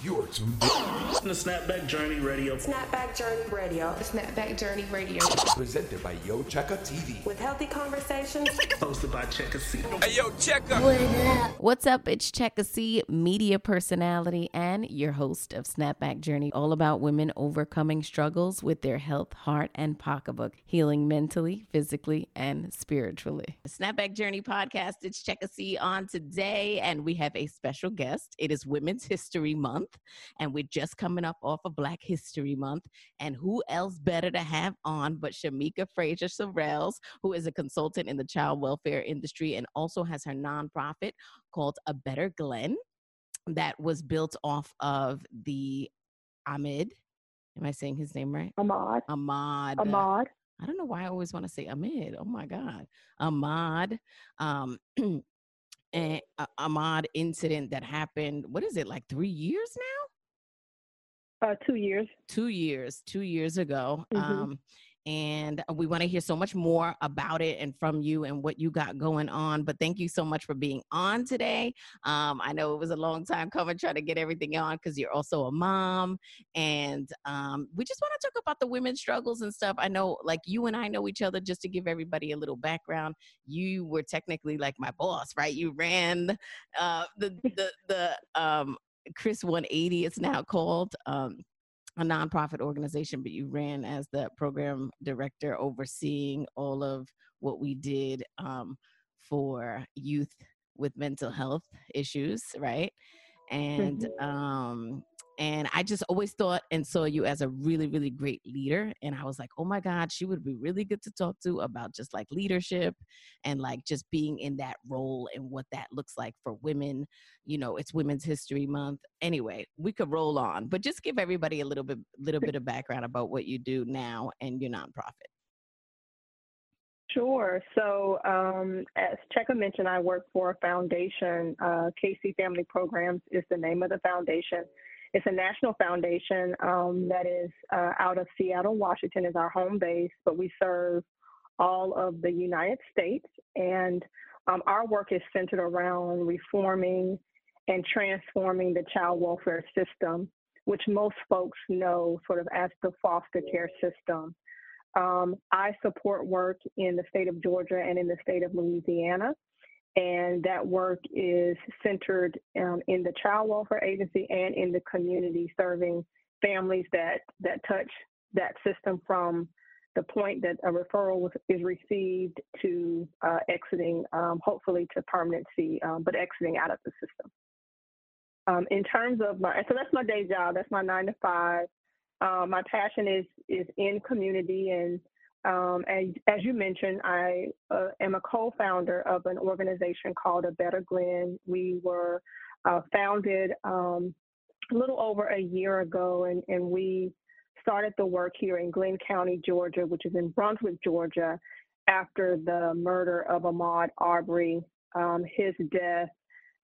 You're tuned in. The Snapback Journey Radio. Snapback Journey Radio. Snapback Journey Radio. Presented by Yo Checka TV. With healthy conversations. Hosted by Checka C. Hey, yo, Checka. What's up? It's Checka C, media personality and your host of Snapback Journey, all about women overcoming struggles with their health, heart, and pocketbook, healing mentally, physically, and spiritually. Snapback Journey podcast. It's Checka C on today, and we have a special guest. It is Women's History Month, and we're just coming up off of Black History Month. And who else better to have on but Shemeka Fraser Sorrells, who is a consultant in the child welfare industry and also has her nonprofit called A Better Glynn that was built off of the Ahmed. Am I saying his name right? Ahmaud. Ahmaud. Ahmaud. I don't know why I always want to say Ahmed. Oh my God. Ahmaud. Um, and uh, Ahmaud incident that happened, what is it, like three years now? Uh, two years. Two years, two years ago. Mhm. Um, and we want to hear so much more about it and from you and what you got going on. But thank you so much for being on today. Um, I know it was a long time coming trying to get everything on because you're also a mom. And um, we just want to talk about the women's struggles and stuff. I know, like, you and I know each other just to give everybody a little background. You were technically like my boss, right? You ran uh, the, the, the, um, Chris 180, it's now called. Um, a nonprofit organization, but you ran as the program director overseeing all of what we did um, for youth with mental health issues, right? And um, and I just always thought and saw you as a really, really great leader. And I was like, oh my God, she would be really good to talk to about just like leadership and like just being in that role and what that looks like for women. You know, it's Women's History Month. Anyway, we could roll on, but just give everybody a little bit, little bit of background about what you do now and your nonprofit. Sure. So, um, as Checka mentioned, I work for a foundation. Uh, Casey Family Programs is the name of the foundation. It's a national foundation um, that is uh, out of Seattle, Washington, is our home base, but we serve all of the United States. And um, our work is centered around reforming and transforming the child welfare system, which most folks know sort of as the foster care system. Um, I support work in the state of Georgia and in the state of Louisiana and that work is centered um, in the child welfare agency and in the community serving families that that touch that system from the point that a referral was, is received to uh, exiting um, hopefully to permanency um, but exiting out of the system. Um, in terms of my so that's my day job that's my nine to five. Uh, my passion is is in community and um, as, as you mentioned, I uh, am a co-founder of an organization called A Better Glynn. We were uh, founded um, a little over a year ago, and, and we started the work here in Glynn County, Georgia, which is in Brunswick, Georgia, after the murder of Ahmaud Arbery. Um, his death,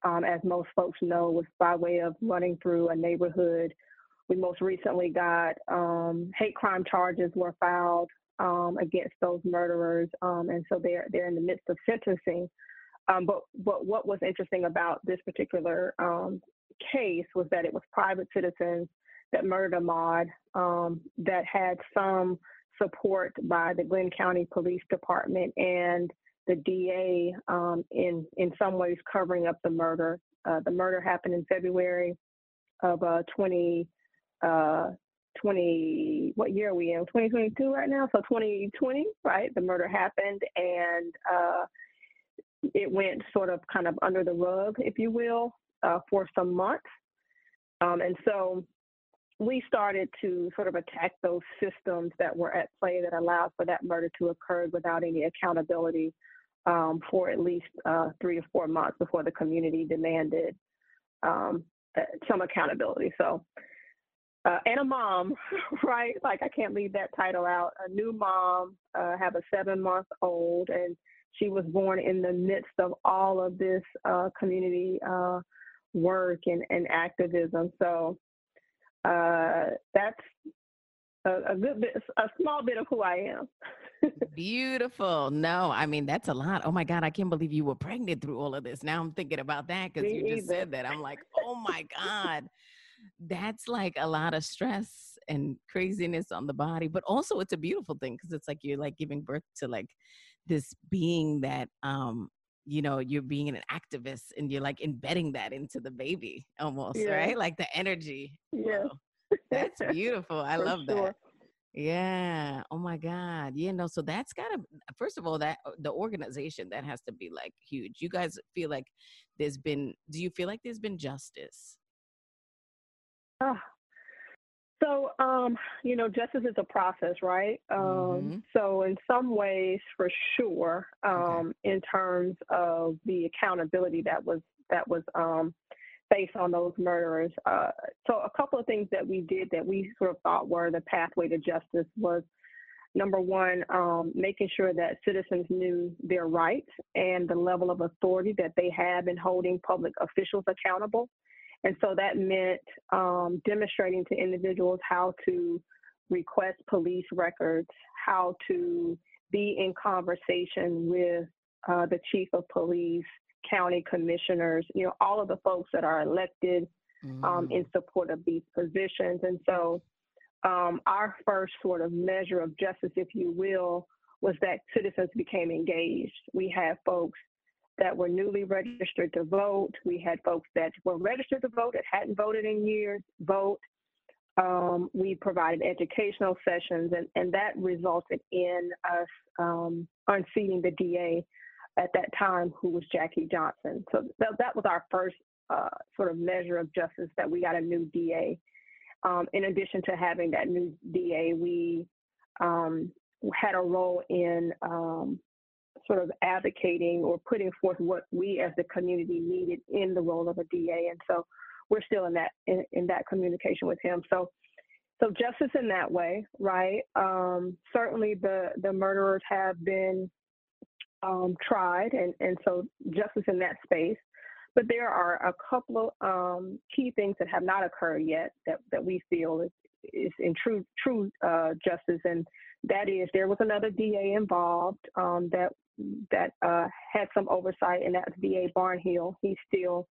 um, as most folks know, was by way of running through a neighborhood. We most recently got um, hate crime charges were filed um, against those murderers, um, and so they're they're in the midst of sentencing. Um, but but what was interesting about this particular um, case was that it was private citizens that murdered Ahmaud um, that had some support by the Glynn County Police Department and the DA in in some ways covering up the murder. Uh, the murder happened in February of uh, 20. Uh, 20 what year are we in? 2022 right now? So 2020 right? The murder happened and uh, it went sort of kind of under the rug if you will uh, for some months. Um, and so we started to sort of attack those systems that were at play that allowed for that murder to occur without any accountability um, for at least uh, three or four months before the community demanded um, uh, some accountability. So uh, and a mom, right? Like I can't leave that title out. A new mom, uh, have a seven month old, and she was born in the midst of all of this uh, community uh, work and, and activism. So uh, that's a, a, good bit, a small bit of who I am. Beautiful. No, I mean that's a lot. Oh my God, I can't believe you were pregnant through all of this. Now I'm thinking about that because you just either. said that. I'm like, oh my God that's like a lot of stress and craziness on the body, but also it's a beautiful thing because it's like you're like giving birth to like this being that um you know you're being an activist and you're like embedding that into the baby almost Yeah. right? Like the energy. Yeah. Wow. that's beautiful. I love that. yeah. Oh my god. Yeah no so that's gotta first of all that uh, the organization that has to be like huge. You guys feel like there's been do you feel like there's been justice Ah. So, um, you know, justice is a process, right? Um, Mhm. So, in some ways, for sure, um, in terms of the accountability that was that was um, based on those murderers. Uh, so, a couple of things that we did that we sort of thought were the pathway to justice was number one, um, making sure that citizens knew their rights and the level of authority that they have in holding public officials accountable. And so that meant um, demonstrating to individuals how to request police records, how to be in conversation with uh, the chief of police, county commissioners, you know, all of the folks that are elected um, Mm. in support of these positions. And so um, our first sort of measure of justice, if you will, was that citizens became engaged. We had folks that were newly registered to vote. We had folks that were registered to vote that hadn't voted in years vote. Um, we provided educational sessions, and, and that resulted in us um, unseating the DA at that time, who was Jackie Johnson. So that, that was our first uh, sort of measure of justice that we got a new DA. Um, in addition to having that new DA, we um, had a role in um, sort of advocating or putting forth what we as the community needed in the role of a DA. And so we're still in that in, in that communication with him. So so justice in that way, right? Um, certainly the the murderers have been um, tried, and and so justice in that space. But there are a couple of um, key things that have not occurred yet that, that we feel is, is in true true uh, justice, and that is there was another DA involved um, that that uh, had some oversight, and that's DA Barnhill. He still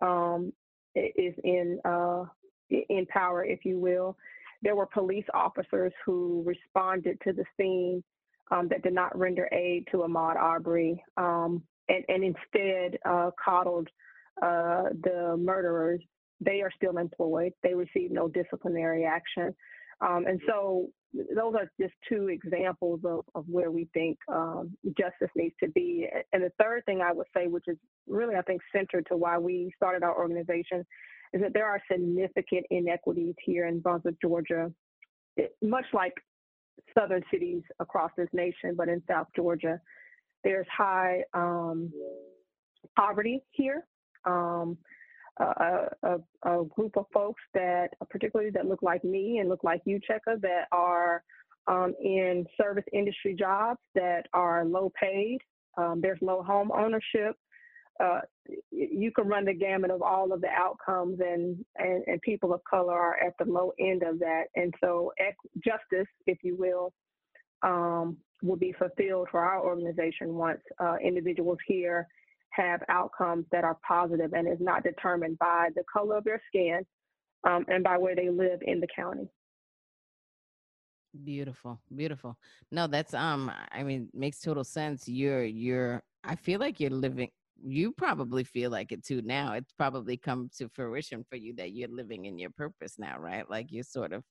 um, is in uh, in power, if you will. There were police officers who responded to the scene um, that did not render aid to Ahmaud Arbery, um, and, and instead uh, coddled uh, the murderers. They are still employed. They received no disciplinary action. Um, and so those are just two examples of, of where we think um, justice needs to be. And the third thing I would say, which is really, I think, centered to why we started our organization, is that there are significant inequities here in Brunswick, Georgia, it, much like southern cities across this nation, but in South Georgia, there's high um, poverty here. Um, a, a, group of folks that, particularly that look like me and look like you, Checka, that are um, in service industry jobs that are low paid. Um, there's low home ownership. Uh, you can run the gamut of all of the outcomes, and, and, and people of color are at the low end of that. And so, justice, if you will, um, will be fulfilled for our organization once uh, individuals here have outcomes that are positive and is not determined by the color of their skin um, and by where they live in the county. Beautiful, beautiful. No, that's um I mean makes total sense. You're you're I feel like you're living you probably feel like it too now. It's probably come to fruition for you that you're living in your purpose now, right? Like you're sort of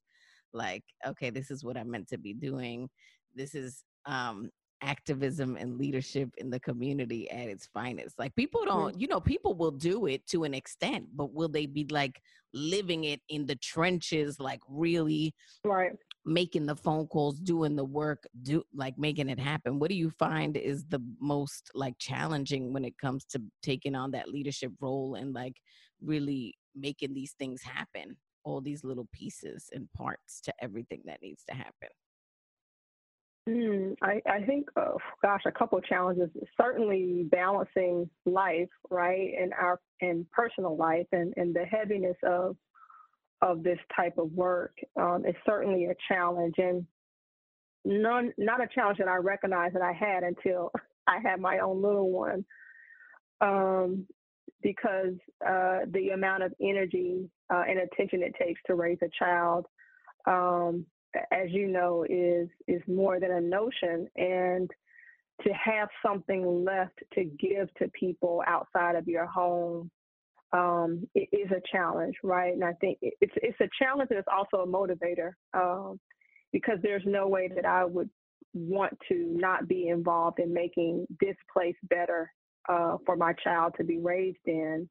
like, okay, this is what I'm meant to be doing. This is um activism and leadership in the community at its finest. Like people don't, you know, people will do it to an extent, but will they be like living it in the trenches, like really Right. making the phone calls, doing the work, do like making it happen. What do you find is the most like challenging when it comes to taking on that leadership role and like really making these things happen? All these little pieces and parts to everything that needs to happen. Mm, I, I think, uh, gosh, a couple of challenges. Certainly balancing life, right, and our and personal life, and, and the heaviness of of this type of work um, is certainly a challenge, and none not a challenge that I recognized that I had until I had my own little one, um, because uh, the amount of energy uh, and attention it takes to raise a child, um, as you know, is is more than a notion, and to have something left to give to people outside of your home um, it is a challenge, right? And I think it's it's a challenge and it's also a motivator um, because there's no way that I would want to not be involved in making this place better uh, for my child to be raised in.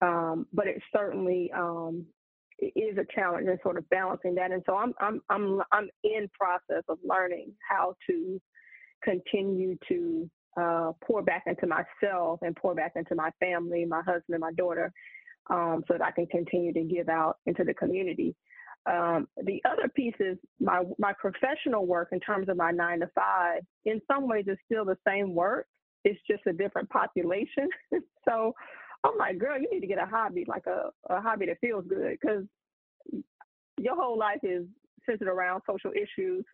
Um, but it certainly um, is a challenge and sort of balancing that. And so I'm I'm I'm I'm in process of learning how to continue to uh, pour back into myself and pour back into my family, my husband, my daughter, um, so that I can continue to give out into the community. Um, the other piece is my my professional work in terms of my nine to five. In some ways, is still the same work. It's just a different population. so I'm like, girl, you need to get a hobby, like a, a hobby that feels good, because your whole life is centered around social issues.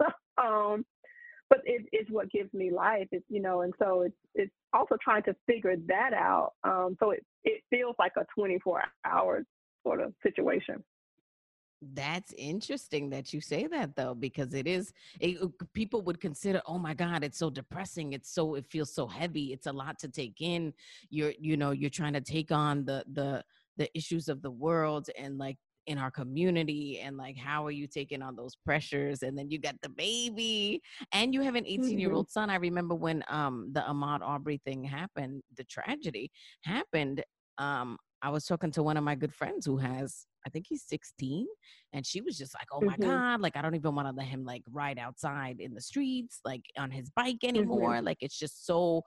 um, but it, it's what gives me life. It's you know, and so it's it's also trying to figure that out. Um, so it it feels like a 24 hour sort of situation. That's interesting that you say that though, because it is it, people would consider, oh my God, it's so depressing. It's so it feels so heavy. It's a lot to take in. You're you know you're trying to take on the the the issues of the world and like in our community and like how are you taking on those pressures and then you got the baby and you have an 18 year old mm-hmm. son i remember when um the ahmaud arbery thing happened the tragedy happened um i was talking to one of my good friends who has i think he's 16 and she was just like oh my mm-hmm. god like i don't even want to let him like ride outside in the streets like on his bike mm-hmm. anymore mm-hmm. like it's just so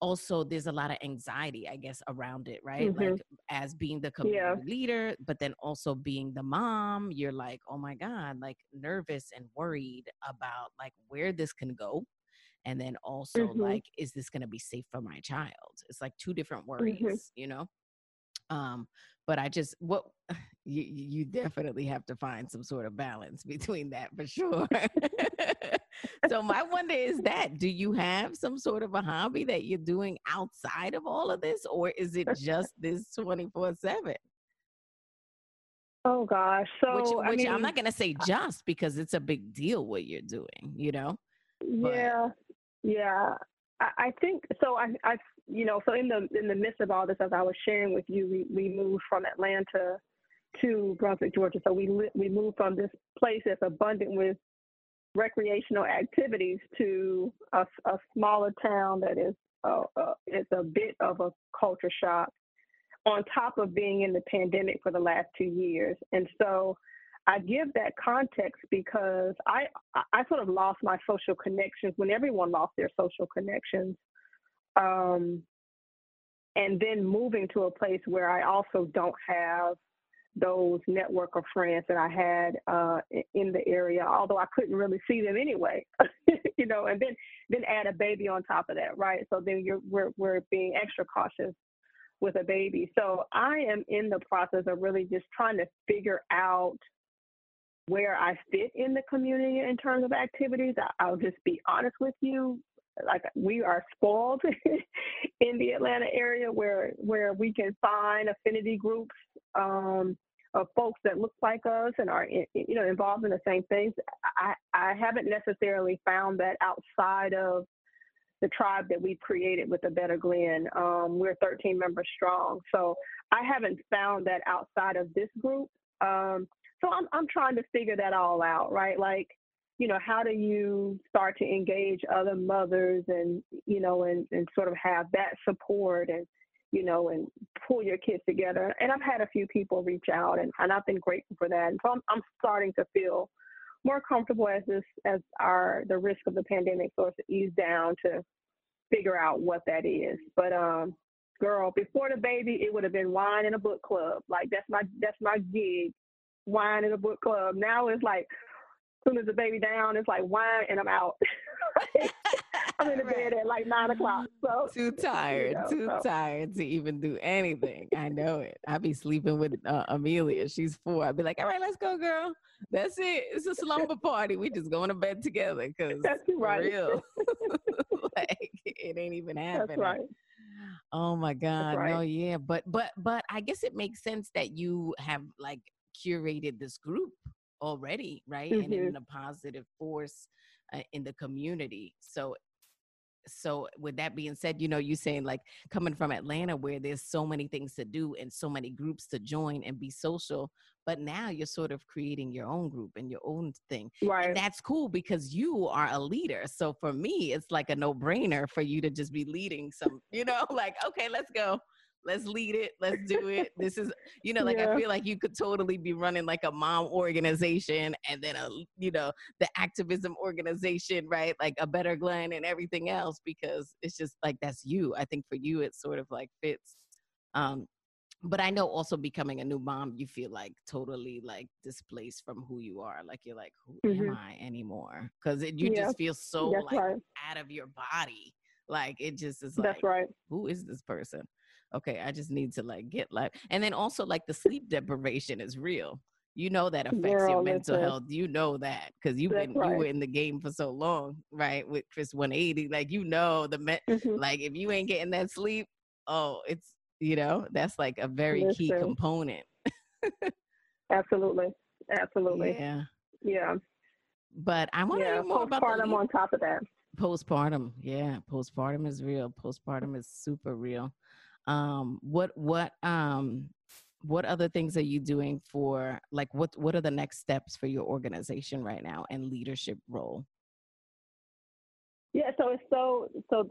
also there's a lot of anxiety i guess around it right mm-hmm. like as being the community yeah. leader but then also being the mom you're like oh my god like nervous and worried about like where this can go and then also mm-hmm. like is this going to be safe for my child it's like two different mm-hmm. worries mm-hmm. you know um but i just what you you definitely have to find some sort of balance between that for sure. So my wonder is that do you have some sort of a hobby that you're doing outside of all of this or is it just this 24 7 oh gosh. So which, which I am not going to say just because it's a big deal what you're doing you know? Yeah but, yeah. I, I think so I, I you know so in the in the midst of all this as i was sharing with you we, we moved from atlanta to brunswick georgia so we we moved from this place that's abundant with recreational activities to a, a smaller town that is uh, uh, is a bit of a culture shock on top of being in the pandemic for the last two years. And so I give that context because I I sort of lost my social connections when everyone lost their social connections. Um, and then moving to a place where I also don't have those network of friends that I had uh, in the area, although I couldn't really see them anyway, you know, and then then add a baby on top of that, right? So then you're we're we're being extra cautious with a baby. So I am in the process of really just trying to figure out where I fit in the community in terms of activities. I'll just be honest with you. Like we are spoiled in the Atlanta area where where we can find affinity groups um, of folks that look like us and are you know involved in the same things. I I haven't necessarily found that outside of the tribe that we've created with the Better Glynn. Um, we're 13 members strong, so I haven't found that outside of this group. Um, so I'm I'm trying to figure that all out, right? Like, you know, how do you start to engage other mothers and you know and and sort of have that support and you know, and pull your kids together. And I've had a few people reach out, and, and I've been grateful for that. And so I'm, I'm starting to feel more comfortable as this as our the risk of the pandemic starts to ease down to figure out what that is. But um, girl, before the baby, it would have been wine in a book club. Like that's my that's my gig, wine in a book club. Now it's like, as soon as the baby down, it's like wine and I'm out. I'm in the bed at like nine o'clock. So too tired, you know, too so. tired to even do anything. I know it. I be sleeping with uh, Amelia. She's four. I'd be like, all right, let's go, girl. That's it. It's a slumber party. We just going to bed together because that's right. real. like it ain't even happening. That's right. Oh my God. right. No, yeah. But but but I guess it makes sense that you have like curated this group already, right? And Mhm. in a positive force uh, in the community. So so with that being said, you know, you saying like coming from Atlanta where there's so many things to do and so many groups to join and be social, but now you're sort of creating your own group and your own thing. Right. And that's cool because you are a leader. So for me, it's like a no-brainer for you to just be leading some, you know, like, okay, let's go. Let's lead it. Let's do it. This is, you know, like I feel like you could totally be running like a mom organization and then a, you know, the activism organization, right? Like a better Glynn and everything else because it's just like that's you. I think for you, it sort of like fits. Um, but I know also becoming a new mom, you feel like totally like displaced from who you are. Like you're like, who am Mhm. I anymore? Because you Yeah, just feel so That's like right. out of your body. Like it just is like, That's right. who is this person? Okay, I just need to like get life. And then also like the sleep deprivation is real. You know that affects your mental listen. health. You know that because you've That's been you were in the game for so long, right? With Chris 180, like you know the me- Mhm. like if you ain't getting that sleep, oh, it's you know that's like a very key component. Absolutely. Absolutely. Yeah, Yeah. but I want to Yeah. hear more about Postpartum on top of that. postpartum yeah postpartum is real postpartum is super real um what what um what other things are you doing for like what what are the next steps for your organization right now and leadership role Yeah, so it's so so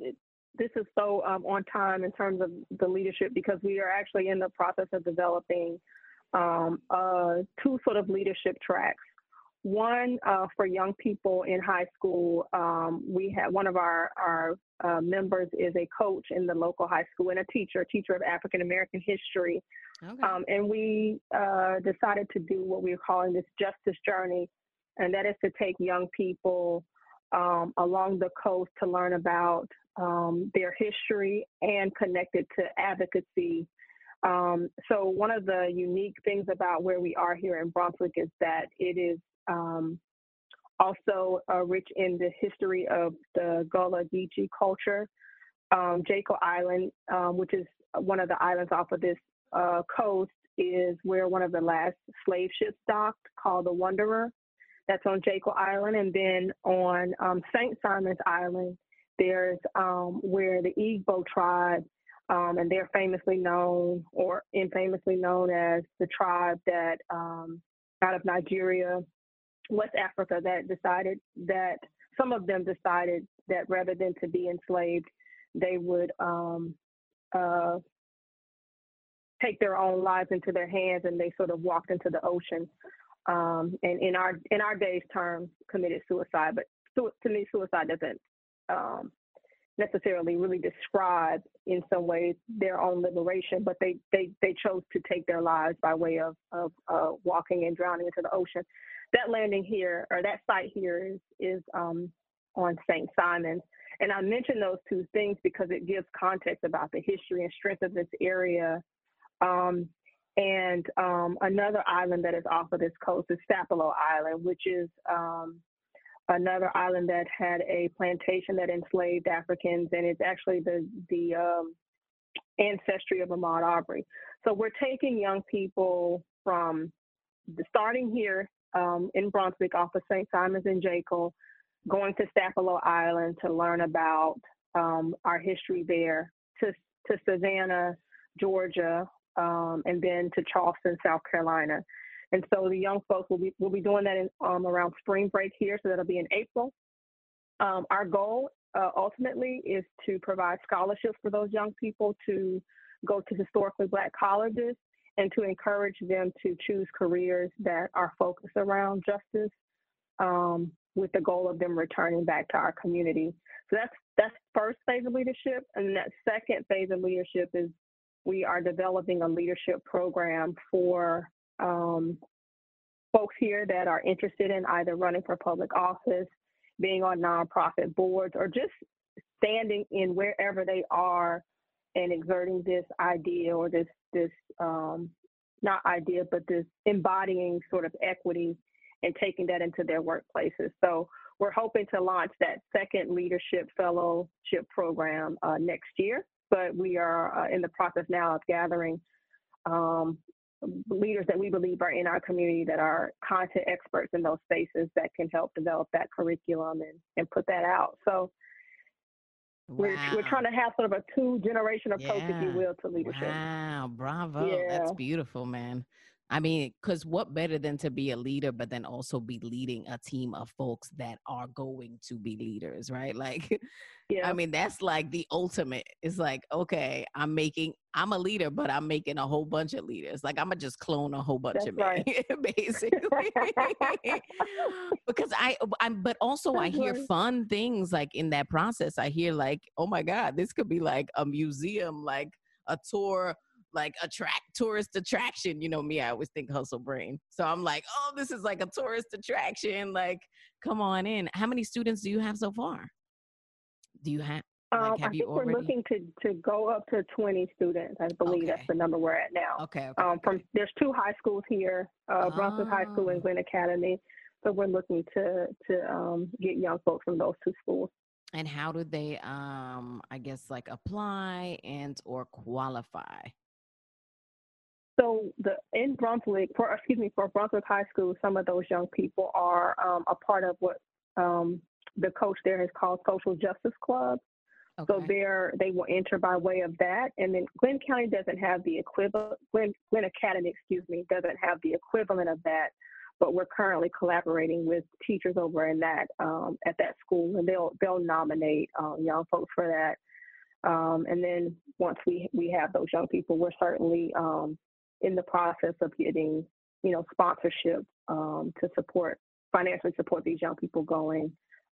this is so um, on time in terms of the leadership because we are actually in the process of developing um, uh, two sort of leadership tracks. One uh, for young people in high school. Um, we have one of our our uh, members is a coach in the local high school and a teacher, a teacher of African American history. okay Um, and we uh, decided to do what we are calling this justice journey, and that is to take young people um, along the coast to learn about um, their history and connect it to advocacy. Um, so, one of the unique things about where we are here in Brunswick is that it is um, also uh, rich in the history of the Gullah Geechee culture. Um, Jekyll Island, um, which is one of the islands off of this uh, coast, is where one of the last slave ships docked, called the Wanderer. That's on Jekyll Island, and then on um, St. Simon's Island, there's um, where the Igbo tribe, um, and they're famously known or infamously known as the tribe that um, out of Nigeria, West Africa, that decided that some of them decided that rather than to be enslaved, they would um, uh, take their own lives into their hands, and they sort of walked into the ocean. Um, and in our in our days terms, committed suicide. But su- to me, suicide doesn't um, necessarily really describe in some ways their own liberation, but they they they chose to take their lives by way of of uh, walking and drowning into the ocean. That landing here or that site here is is um, on St. Simon's. And I mention those two things because it gives context about the history and strength of this area. Um, and um, another island that is off of this coast is Sapelo Island, which is um, another island that had a plantation that enslaved Africans, and it's actually the the um, ancestry of Ahmaud Arbery. So we're taking young people from the, starting here um, in Brunswick off of St. Simon's and Jekyll, going to Sapelo Island to learn about um, our history there, to to Savannah, Georgia, um, and then to Charleston, South Carolina. And so the young folks will be will be doing that in, um, around spring break here, so that'll be in April. Um, our goal uh, ultimately is to provide scholarships for those young people to go to historically black colleges and to encourage them to choose careers that are focused around justice um, with the goal of them returning back to our community. So that's that's first phase of leadership, and that second phase of leadership is we are developing a leadership program for um, folks here that are interested in either running for public office, being on nonprofit boards, or just standing in wherever they are and exerting this idea or this this um, not idea, but this embodying sort of equity and taking that into their workplaces. So we're hoping to launch that second leadership fellowship program uh, next year. but we are uh, in the process now of gathering um, leaders that we believe are in our community that are content experts in those spaces that can help develop that curriculum and, and put that out. So we're, we're trying to have sort of a two generation approach, if you will, to leadership. Wow, bravo. That's beautiful, man. I mean, because what better than to be a leader, but then also be leading a team of folks that are going to be leaders, right? Like, Yeah. I mean, that's like the ultimate. It's like, okay, I'm making, I'm a leader, but I'm making a whole bunch of leaders. Like, I'm gonna just clone a whole bunch That's of men, right. basically. because I, oh, I'm, but also I hear right. fun things like in that process. I hear like, oh my God, this could be like a museum, like a tour like attract tourist attraction. You know me, I always think hustle brain. So I'm like, oh, this is like a tourist attraction. Like, come on in. How many students do you have so far? Do you have like Um, have I you think already we're looking to, to go up to 20 students. I believe Okay. that's the number we're at now. okay, okay, Um, from okay. there's two high schools here, uh, Brunswick High School and Oh. Glynn Academy. So we're looking to to um, get young folks from those two schools. and how do they um I guess like apply and or qualify? So the in Brunswick, for excuse me, for Brunswick High School, some of those young people are um, a part of what um, the coach there has called Social Justice Club. So Okay. they're they will enter by way of that, and then Glynn County doesn't have the equivalent. Glynn, Glynn Academy, excuse me, doesn't have the equivalent of that. But we're currently collaborating with teachers over in that um, at that school, and they'll they'll nominate um, young folks for that. Um, and then once we we have those young people, we're certainly um, in the process of getting you know sponsorship um, to support financially support these young people going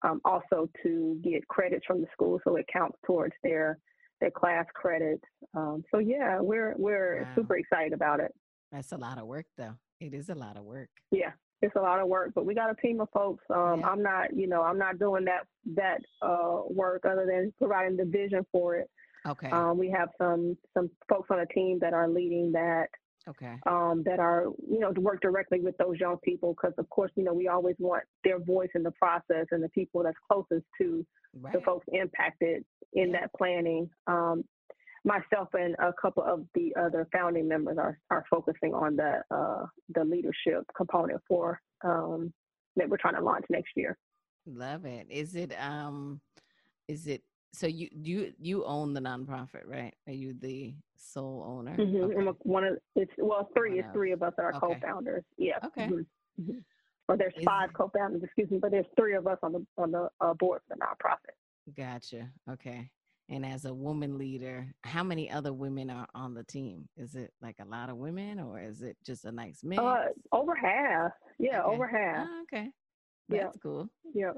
um, also to get credits from the school so it counts towards their their class credits. Um, so yeah, we're we're Wow. super excited about it. That's a lot of work though. It is a lot of work. Yeah, it's a lot of work, but we got a team of folks. Um, Yeah. I'm not, you know, I'm not doing that that uh, work other than providing the vision for it. Okay. Um, we have some some folks on the team that are leading that okay. um, that are, you know, to work directly with those young people because, of course, you know, we always want their voice in the process and the people that's closest to Right. the folks impacted in Yeah. that planning. Um, myself and a couple of the other founding members are, are focusing on the uh, the leadership component for um, that we're trying to launch next year. Love it. Is it um is it so you you you own the nonprofit, right? Are you the sole owner? Mhm. Okay. And one of it's well three. One It's of- three of us are okay. co-founders. Yeah. Okay. Mhm. Mhm. Or there's Is- five co-founders, excuse me, but there's three of us on the on the uh, board for the nonprofit. Gotcha. Okay. And as a woman leader, how many other women are on the team? Is it like a lot of women or is it just a nice mix? Uh, over half. Yeah, Okay. over half. Ah, okay. Yeah. That's cool. Yeah.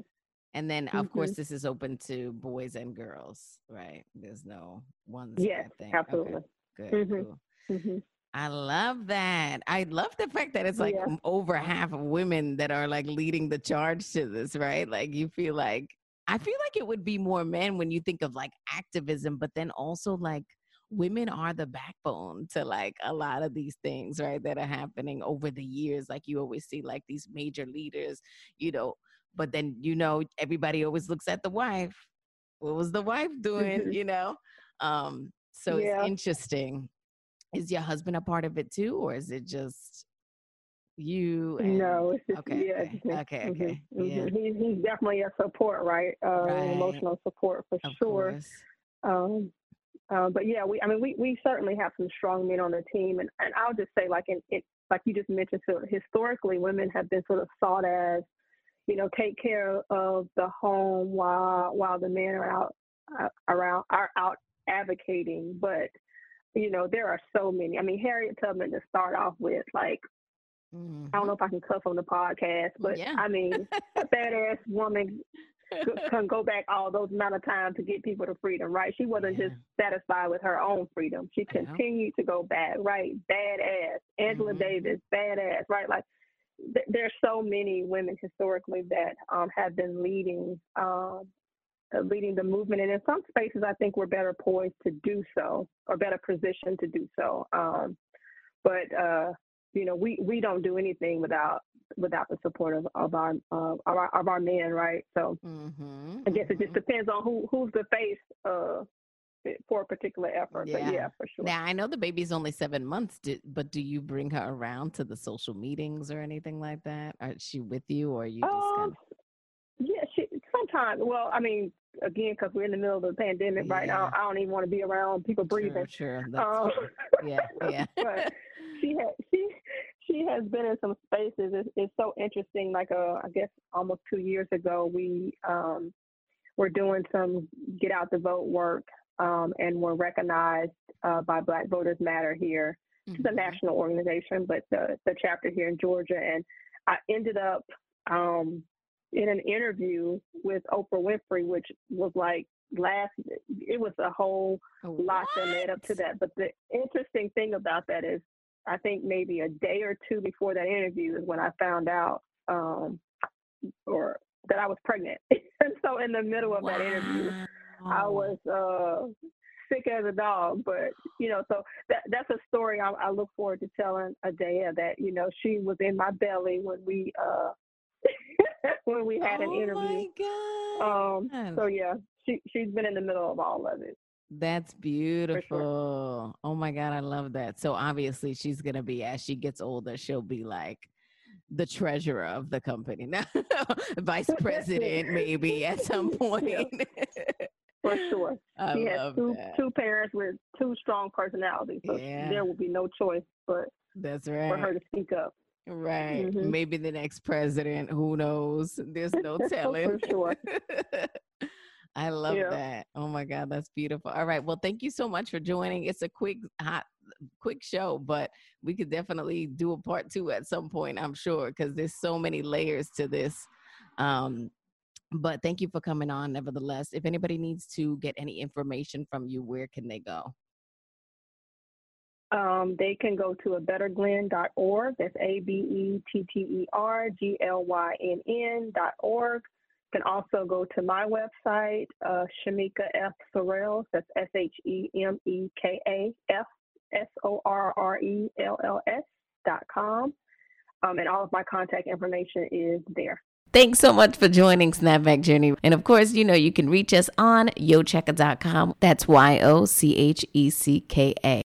And then of course Mhm. this is open to boys and girls, right? There's no one Yeah, thing. absolutely. Okay. Good. Mhm. Cool. hmm I love that. I love the fact that it's like Yeah. over half of women that are like leading the charge to this, right? Like you feel like I feel like it would be more men when you think of like activism, but then also like women are the backbone to like a lot of these things, right? That are happening over the years. Like you always see like these major leaders, you know, but then you know everybody always looks at the wife. What was the wife doing, Mhm. you know? Um so Yeah. it's interesting is your husband a part of it too or is it just you and No, just okay, yeah. okay, okay, okay, mhm. yeah. He's he's definitely a support, right? Uh, Right. Emotional support for of sure. course Um, uh, but yeah, we I mean we, we certainly have some strong men on the team, and, and I'll just say like in it like you just mentioned, so historically women have been sort of sought as you know take care of the home while while the men are out uh, around are out advocating, but you know there are so many. I mean Harriet Tubman to start off with like I don't know if I can cuff on the podcast, but Yeah. I mean, a badass woman can go back all those amount of time to get people to freedom, right? She wasn't just satisfied with her own freedom. She continued to go back, right? Badass. Angela Mhm. Davis, badass, right? Like, th- there's so many women historically that um, have been leading. Um, uh, leading the movement, and in some spaces, I think we're better poised to do so, or better positioned to do so. Um, but uh, you know, we we don't do anything without without the support of, of our uh, of our of our men, right? So mm-hmm, I guess it just depends on who who's the face uh, for a particular effort. Yeah. But yeah, for sure. Now I know the baby's only seven months, di- but do you bring her around to the social meetings or anything like that? Is she with you, or you just kind Um, yeah, she sometimes. Well, I mean, again, because we're in the middle of the pandemic right now, I don't even want to be around people of breathing. Sure, sure. That's Um, true. Yeah, yeah. but she has she she has been in some spaces. It's, it's so interesting. Like uh, I guess almost two years ago, we um, were doing some get out the vote work, um, and were recognized uh, by Black Voters Matter here. It's a Mhm. national organization, but the the chapter here in Georgia, and I ended up um, in an interview with Oprah Winfrey, which was like last. It was a whole lot that led up to that. But the interesting thing about that is, I think maybe a day or two before that interview is when I found out, um, or that I was pregnant. and so in the middle of that interview, I was uh, sick as a dog. But you know, so that that's a story I, I look forward to telling Adea that you know she was in my belly when we uh, when we had an interview. oh my God. Um, so yeah, she she's been in the middle of all of it. That's beautiful. Oh my God, I love that. So obviously she's gonna be as she gets older, she'll be like the treasurer of the company. Now vice president maybe at some point. For sure. I She has two that. two parents with two strong personalities, so Yeah. there will be no choice but That's right for her to speak up. Right. Mhm. Maybe the next president. Who knows? There's no telling. For sure. I love Yeah. that. Oh my God, that's beautiful. All right. Well, thank you so much for joining. It's a quick, hot, quick show, but we could definitely do a part two at some point, I'm sure, because there's so many layers to this. Um, but thank you for coming on, nevertheless. If anybody needs to get any information from you, where can they go? Um, they can go to a betterglynn.org. That's A B E T T E R G L Y N N dot org. Can also go to my website, uh, Shemeka F. Sorrells. That's S H E M E K A F S O R R E L L S dot com. Um, and all of my contact information is there. Thanks so much for joining Snapback Journey. And of course, you know, you can reach us on yochecka.com. That's Y O C H E C K A.